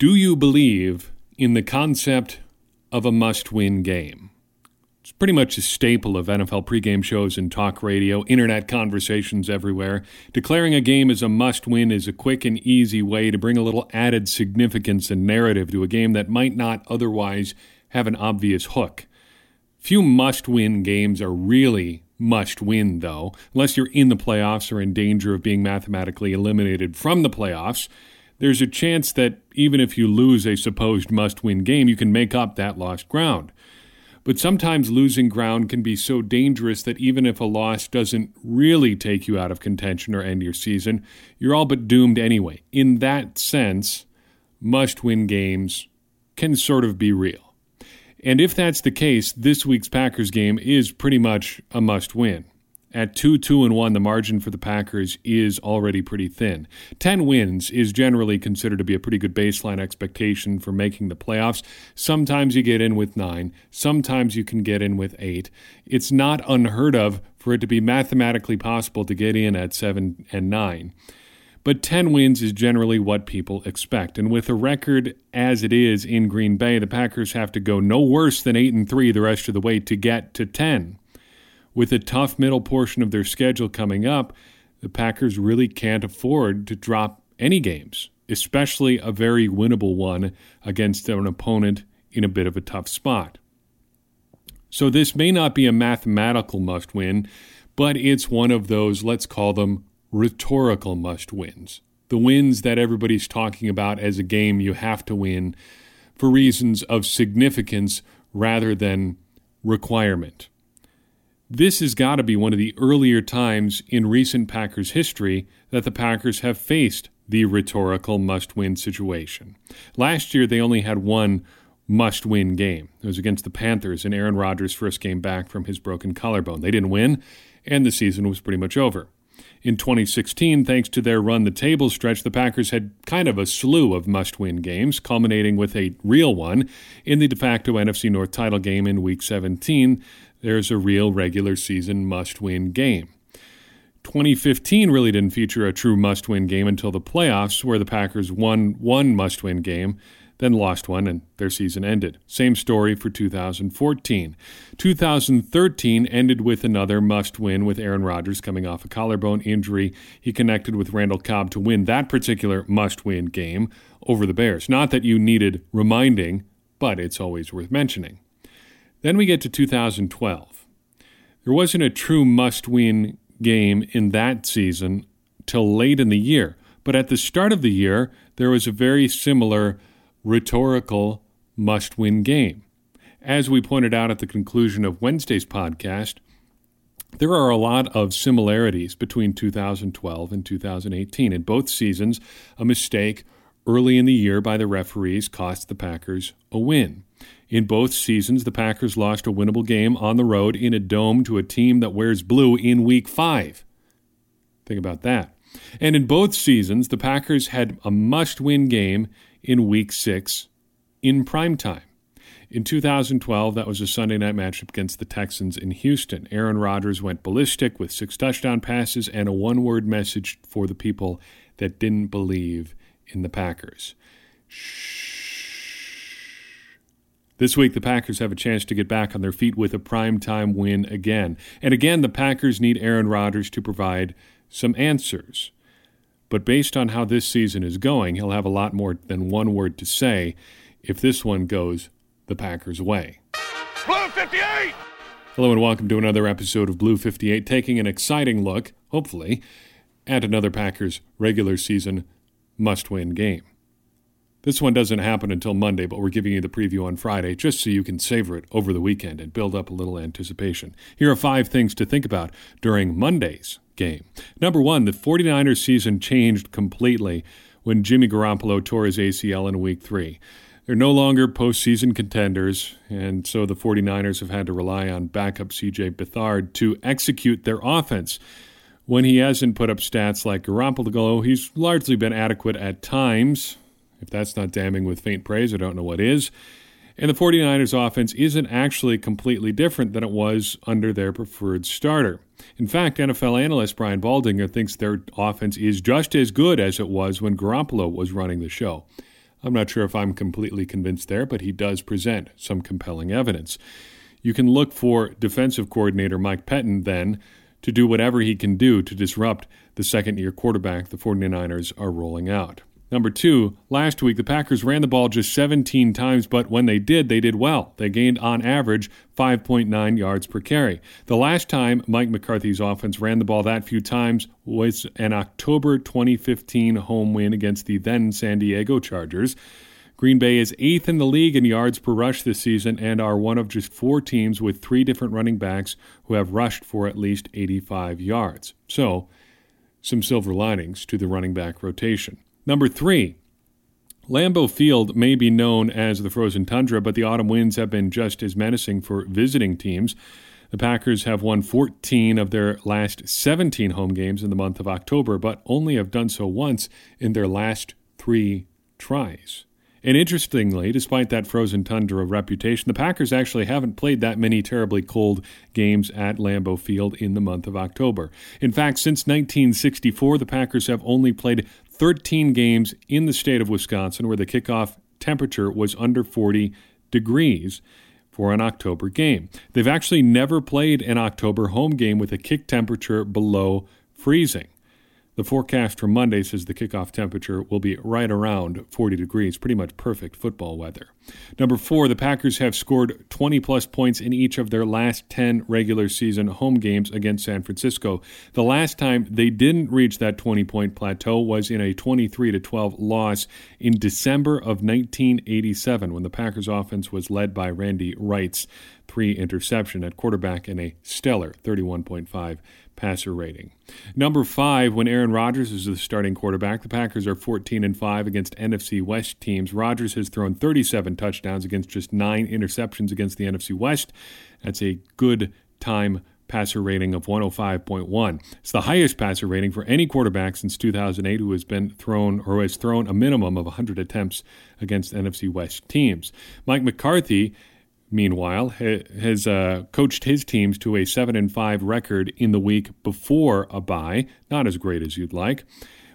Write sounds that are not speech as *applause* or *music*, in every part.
Do you believe in the concept of a must win game? It's pretty much a staple of NFL pregame shows and talk radio, internet conversations everywhere. Declaring a game as a must win is a quick and easy way to bring a little added significance and narrative to a game that might not otherwise have an obvious hook. Few must win games are really must win, though, unless you're in the playoffs or in danger of being mathematically eliminated from the playoffs there's a chance that even if you lose a supposed must win game, you can make up that lost ground. But sometimes losing ground can be so dangerous that even if a loss doesn't really take you out of contention or end your season, you're all but doomed anyway. In that sense, must win games can sort of be real. And if that's the case, this week's Packers game is pretty much a must win. At 2 2 and 1, the margin for the Packers is already pretty thin. 10 wins is generally considered to be a pretty good baseline expectation for making the playoffs. Sometimes you get in with 9, sometimes you can get in with 8. It's not unheard of for it to be mathematically possible to get in at 7 and 9. But 10 wins is generally what people expect. And with a record as it is in Green Bay, the Packers have to go no worse than 8 and 3 the rest of the way to get to 10 with a tough middle portion of their schedule coming up, the Packers really can't afford to drop any games, especially a very winnable one against an opponent in a bit of a tough spot. So this may not be a mathematical must win, but it's one of those, let's call them rhetorical must wins. The wins that everybody's talking about as a game you have to win for reasons of significance rather than requirement. This has got to be one of the earlier times in recent Packers history that the Packers have faced the rhetorical must win situation. Last year, they only had one must win game. It was against the Panthers in Aaron Rodgers' first game back from his broken collarbone. They didn't win, and the season was pretty much over. In 2016, thanks to their run the table stretch, the Packers had kind of a slew of must win games, culminating with a real one in the de facto NFC North title game in Week 17 there's a real regular season must win game. 2015 really didn't feature a true must win game until the playoffs, where the Packers won one must win game, then lost one, and their season ended. Same story for 2014. 2013 ended with another must win, with Aaron Rodgers coming off a collarbone injury. He connected with Randall Cobb to win that particular must win game over the Bears. Not that you needed reminding, but it's always worth mentioning. Then we get to 2012. There wasn't a true must win game in that season till late in the year. But at the start of the year, there was a very similar rhetorical must win game. As we pointed out at the conclusion of Wednesday's podcast, there are a lot of similarities between 2012 and 2018. In both seasons, a mistake early in the year by the referees cost the Packers a win. In both seasons, the Packers lost a winnable game on the road in a dome to a team that wears blue in week five. Think about that. And in both seasons, the Packers had a must win game in week six in prime time. In 2012, that was a Sunday night matchup against the Texans in Houston. Aaron Rodgers went ballistic with six touchdown passes and a one word message for the people that didn't believe in the Packers. Shh. This week, the Packers have a chance to get back on their feet with a primetime win again. And again, the Packers need Aaron Rodgers to provide some answers. But based on how this season is going, he'll have a lot more than one word to say if this one goes the Packers' way. Blue 58! Hello and welcome to another episode of Blue 58, taking an exciting look, hopefully, at another Packers regular season must win game. This one doesn't happen until Monday, but we're giving you the preview on Friday just so you can savor it over the weekend and build up a little anticipation. Here are five things to think about during Monday's game. Number one, the 49ers season changed completely when Jimmy Garoppolo tore his ACL in week three. They're no longer postseason contenders, and so the 49ers have had to rely on backup CJ Beathard to execute their offense. When he hasn't put up stats like Garoppolo, he's largely been adequate at times, if that's not damning with faint praise, I don't know what is. And the 49ers offense isn't actually completely different than it was under their preferred starter. In fact, NFL analyst Brian Baldinger thinks their offense is just as good as it was when Garoppolo was running the show. I'm not sure if I'm completely convinced there, but he does present some compelling evidence. You can look for defensive coordinator Mike Pettine then to do whatever he can do to disrupt the second year quarterback the 49ers are rolling out. Number two, last week the Packers ran the ball just 17 times, but when they did, they did well. They gained on average 5.9 yards per carry. The last time Mike McCarthy's offense ran the ball that few times was an October 2015 home win against the then San Diego Chargers. Green Bay is eighth in the league in yards per rush this season and are one of just four teams with three different running backs who have rushed for at least 85 yards. So, some silver linings to the running back rotation. Number three, Lambeau Field may be known as the frozen tundra, but the autumn winds have been just as menacing for visiting teams. The Packers have won 14 of their last 17 home games in the month of October, but only have done so once in their last three tries. And interestingly, despite that frozen tundra reputation, the Packers actually haven't played that many terribly cold games at Lambeau Field in the month of October. In fact, since 1964, the Packers have only played 13 games in the state of Wisconsin where the kickoff temperature was under 40 degrees for an October game. They've actually never played an October home game with a kick temperature below freezing. The forecast for Monday says the kickoff temperature will be right around 40 degrees, pretty much perfect football weather. Number four, the Packers have scored 20 plus points in each of their last 10 regular season home games against San Francisco. The last time they didn't reach that 20 point plateau was in a 23 to 12 loss in December of 1987 when the Packers offense was led by Randy Wright's three interception at quarterback and a stellar 31.5 passer rating. Number five, when Aaron Rodgers is the starting quarterback, the Packers are 14 and 5 against NFC West teams. Rodgers has thrown 37 touchdowns against just nine interceptions against the NFC West. That's a good time passer rating of 105.1. It's the highest passer rating for any quarterback since 2008 who has been thrown or has thrown a minimum of 100 attempts against NFC West teams. Mike McCarthy meanwhile, has uh, coached his teams to a 7 and 5 record in the week before a bye. Not as great as you'd like.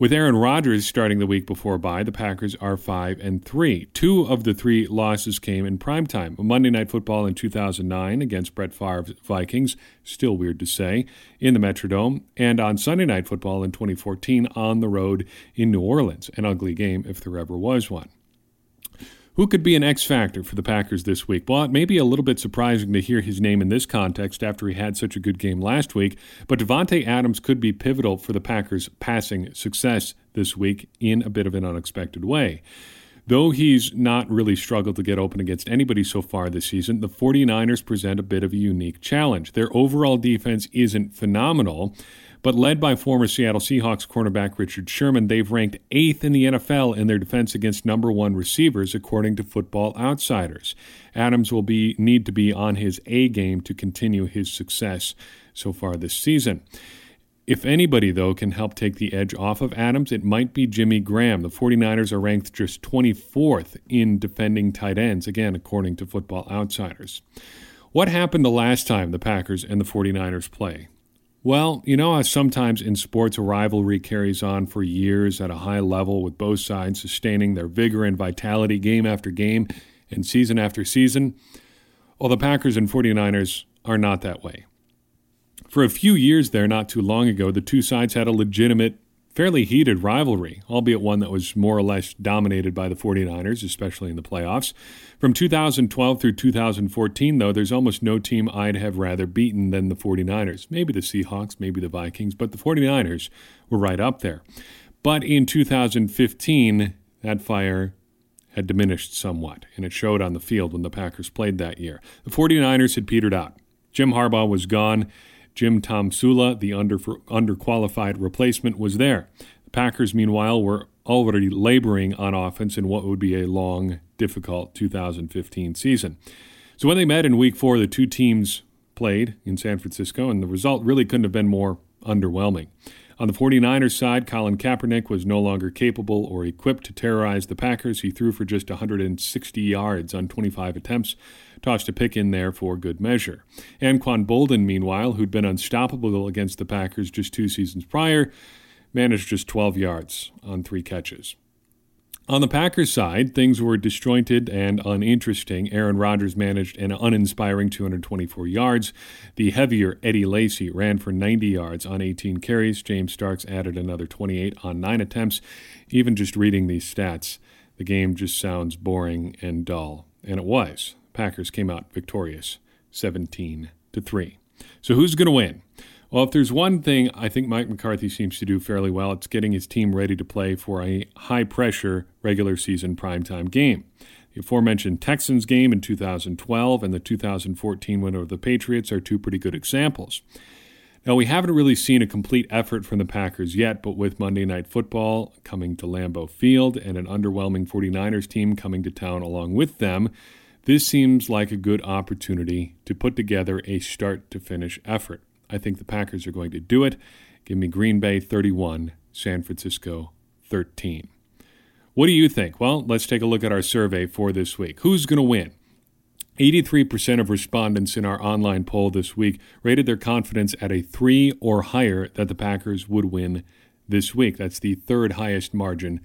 With Aaron Rodgers starting the week before bye, the Packers are 5 and 3. Two of the three losses came in primetime. Monday Night Football in 2009 against Brett Favre's Vikings, still weird to say, in the Metrodome, and on Sunday Night Football in 2014 on the road in New Orleans, an ugly game if there ever was one. Who could be an X factor for the Packers this week? Well, it may be a little bit surprising to hear his name in this context after he had such a good game last week, but Davante Adams could be pivotal for the Packers' passing success this week in a bit of an unexpected way. Though he's not really struggled to get open against anybody so far this season, the 49ers present a bit of a unique challenge. Their overall defense isn't phenomenal, but led by former Seattle Seahawks cornerback Richard Sherman, they've ranked eighth in the NFL in their defense against number one receivers, according to Football Outsiders. Adams will be need to be on his A game to continue his success so far this season. If anybody, though, can help take the edge off of Adams, it might be Jimmy Graham. The 49ers are ranked just 24th in defending tight ends, again, according to Football Outsiders. What happened the last time the Packers and the 49ers play? Well, you know sometimes in sports a rivalry carries on for years at a high level with both sides sustaining their vigor and vitality game after game and season after season? Well, the Packers and 49ers are not that way. For a few years there, not too long ago, the two sides had a legitimate fairly heated rivalry, albeit one that was more or less dominated by the 49ers, especially in the playoffs. From 2012 through 2014, though, there's almost no team I'd have rather beaten than the 49ers. Maybe the Seahawks, maybe the Vikings, but the 49ers were right up there. But in 2015, that fire had diminished somewhat, and it showed on the field when the Packers played that year. The 49ers had petered out. Jim Harbaugh was gone Jim Tomsula, the under, underqualified replacement, was there. The Packers, meanwhile, were already laboring on offense in what would be a long, difficult 2015 season. So when they met in week four, the two teams played in San Francisco, and the result really couldn't have been more underwhelming. On the 49ers side, Colin Kaepernick was no longer capable or equipped to terrorize the Packers. He threw for just 160 yards on 25 attempts, tossed a pick in there for good measure. Anquan Boldin, meanwhile, who'd been unstoppable against the Packers just two seasons prior, managed just 12 yards on three catches. On the Packers side, things were disjointed and uninteresting. Aaron Rodgers managed an uninspiring 224 yards. The heavier Eddie Lacy ran for 90 yards on 18 carries. James Starks added another 28 on 9 attempts. Even just reading these stats, the game just sounds boring and dull. And it was. Packers came out victorious, 17 to 3. So who's going to win? Well, if there's one thing I think Mike McCarthy seems to do fairly well, it's getting his team ready to play for a high pressure regular season primetime game. The aforementioned Texans game in 2012 and the 2014 win over the Patriots are two pretty good examples. Now, we haven't really seen a complete effort from the Packers yet, but with Monday Night Football coming to Lambeau Field and an underwhelming 49ers team coming to town along with them, this seems like a good opportunity to put together a start to finish effort. I think the Packers are going to do it. Give me Green Bay 31, San Francisco 13. What do you think? Well, let's take a look at our survey for this week. Who's going to win? 83% of respondents in our online poll this week rated their confidence at a three or higher that the Packers would win this week. That's the third highest margin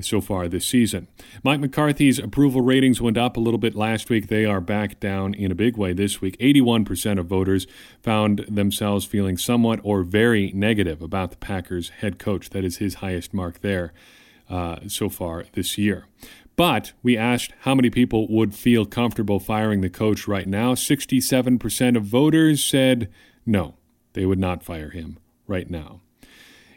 so far this season. Mike McCarthy's approval ratings went up a little bit last week. They are back down in a big way this week. 81% of voters found themselves feeling somewhat or very negative about the Packers head coach. That is his highest mark there uh, so far this year. But we asked how many people would feel comfortable firing the coach right now. 67% of voters said no, they would not fire him right now.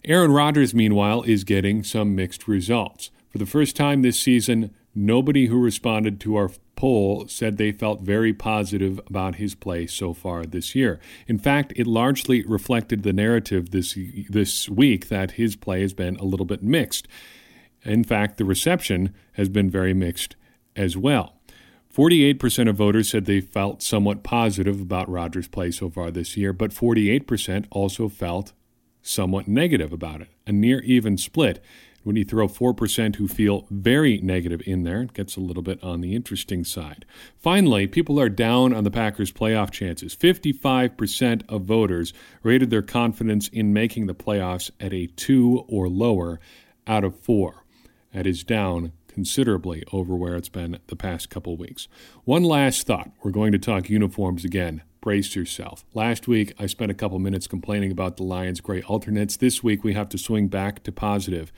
Aaron Rodgers, meanwhile, is getting some mixed results. For the first time this season, nobody who responded to our poll said they felt very positive about his play so far this year. In fact, it largely reflected the narrative this this week that his play has been a little bit mixed. In fact, the reception has been very mixed as well. 48% of voters said they felt somewhat positive about Rodgers' play so far this year, but 48% also felt somewhat negative about it, a near even split. When you throw 4% who feel very negative in there, it gets a little bit on the interesting side. Finally, people are down on the Packers' playoff chances. 55% of voters rated their confidence in making the playoffs at a 2 or lower out of 4. That is down considerably over where it's been the past couple weeks. One last thought. We're going to talk uniforms again brace yourself. Last week, I spent a couple minutes complaining about the Lions' gray alternates. This week, we have to swing back to positive.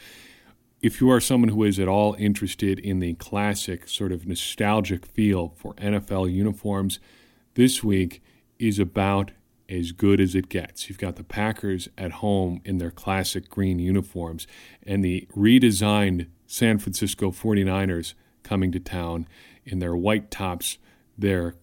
If you are someone who is at all interested in the classic, sort of nostalgic feel for NFL uniforms, this week is about as good as it gets. You've got the Packers at home in their classic green uniforms and the redesigned San Francisco 49ers coming to town in their white tops, their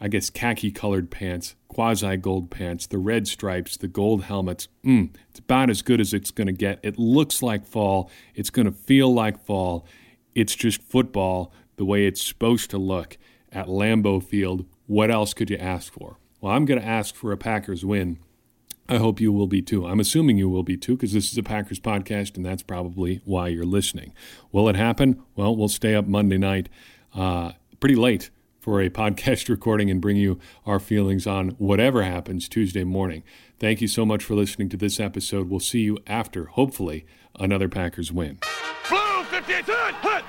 I guess, khaki colored pants, quasi gold pants, the red stripes, the gold helmets. Mm, it's about as good as it's going to get. It looks like fall. It's going to feel like fall. It's just football the way it's supposed to look at Lambeau Field. What else could you ask for? Well, I'm going to ask for a Packers win. I hope you will be too. I'm assuming you will be too because this is a Packers podcast and that's probably why you're listening. Will it happen? Well, we'll stay up Monday night uh, pretty late for a podcast *laughs* recording and bring you our feelings on whatever happens Tuesday morning. Thank you so much for listening to this episode. We'll see you after, hopefully, another Packers win. Blue 58 hut!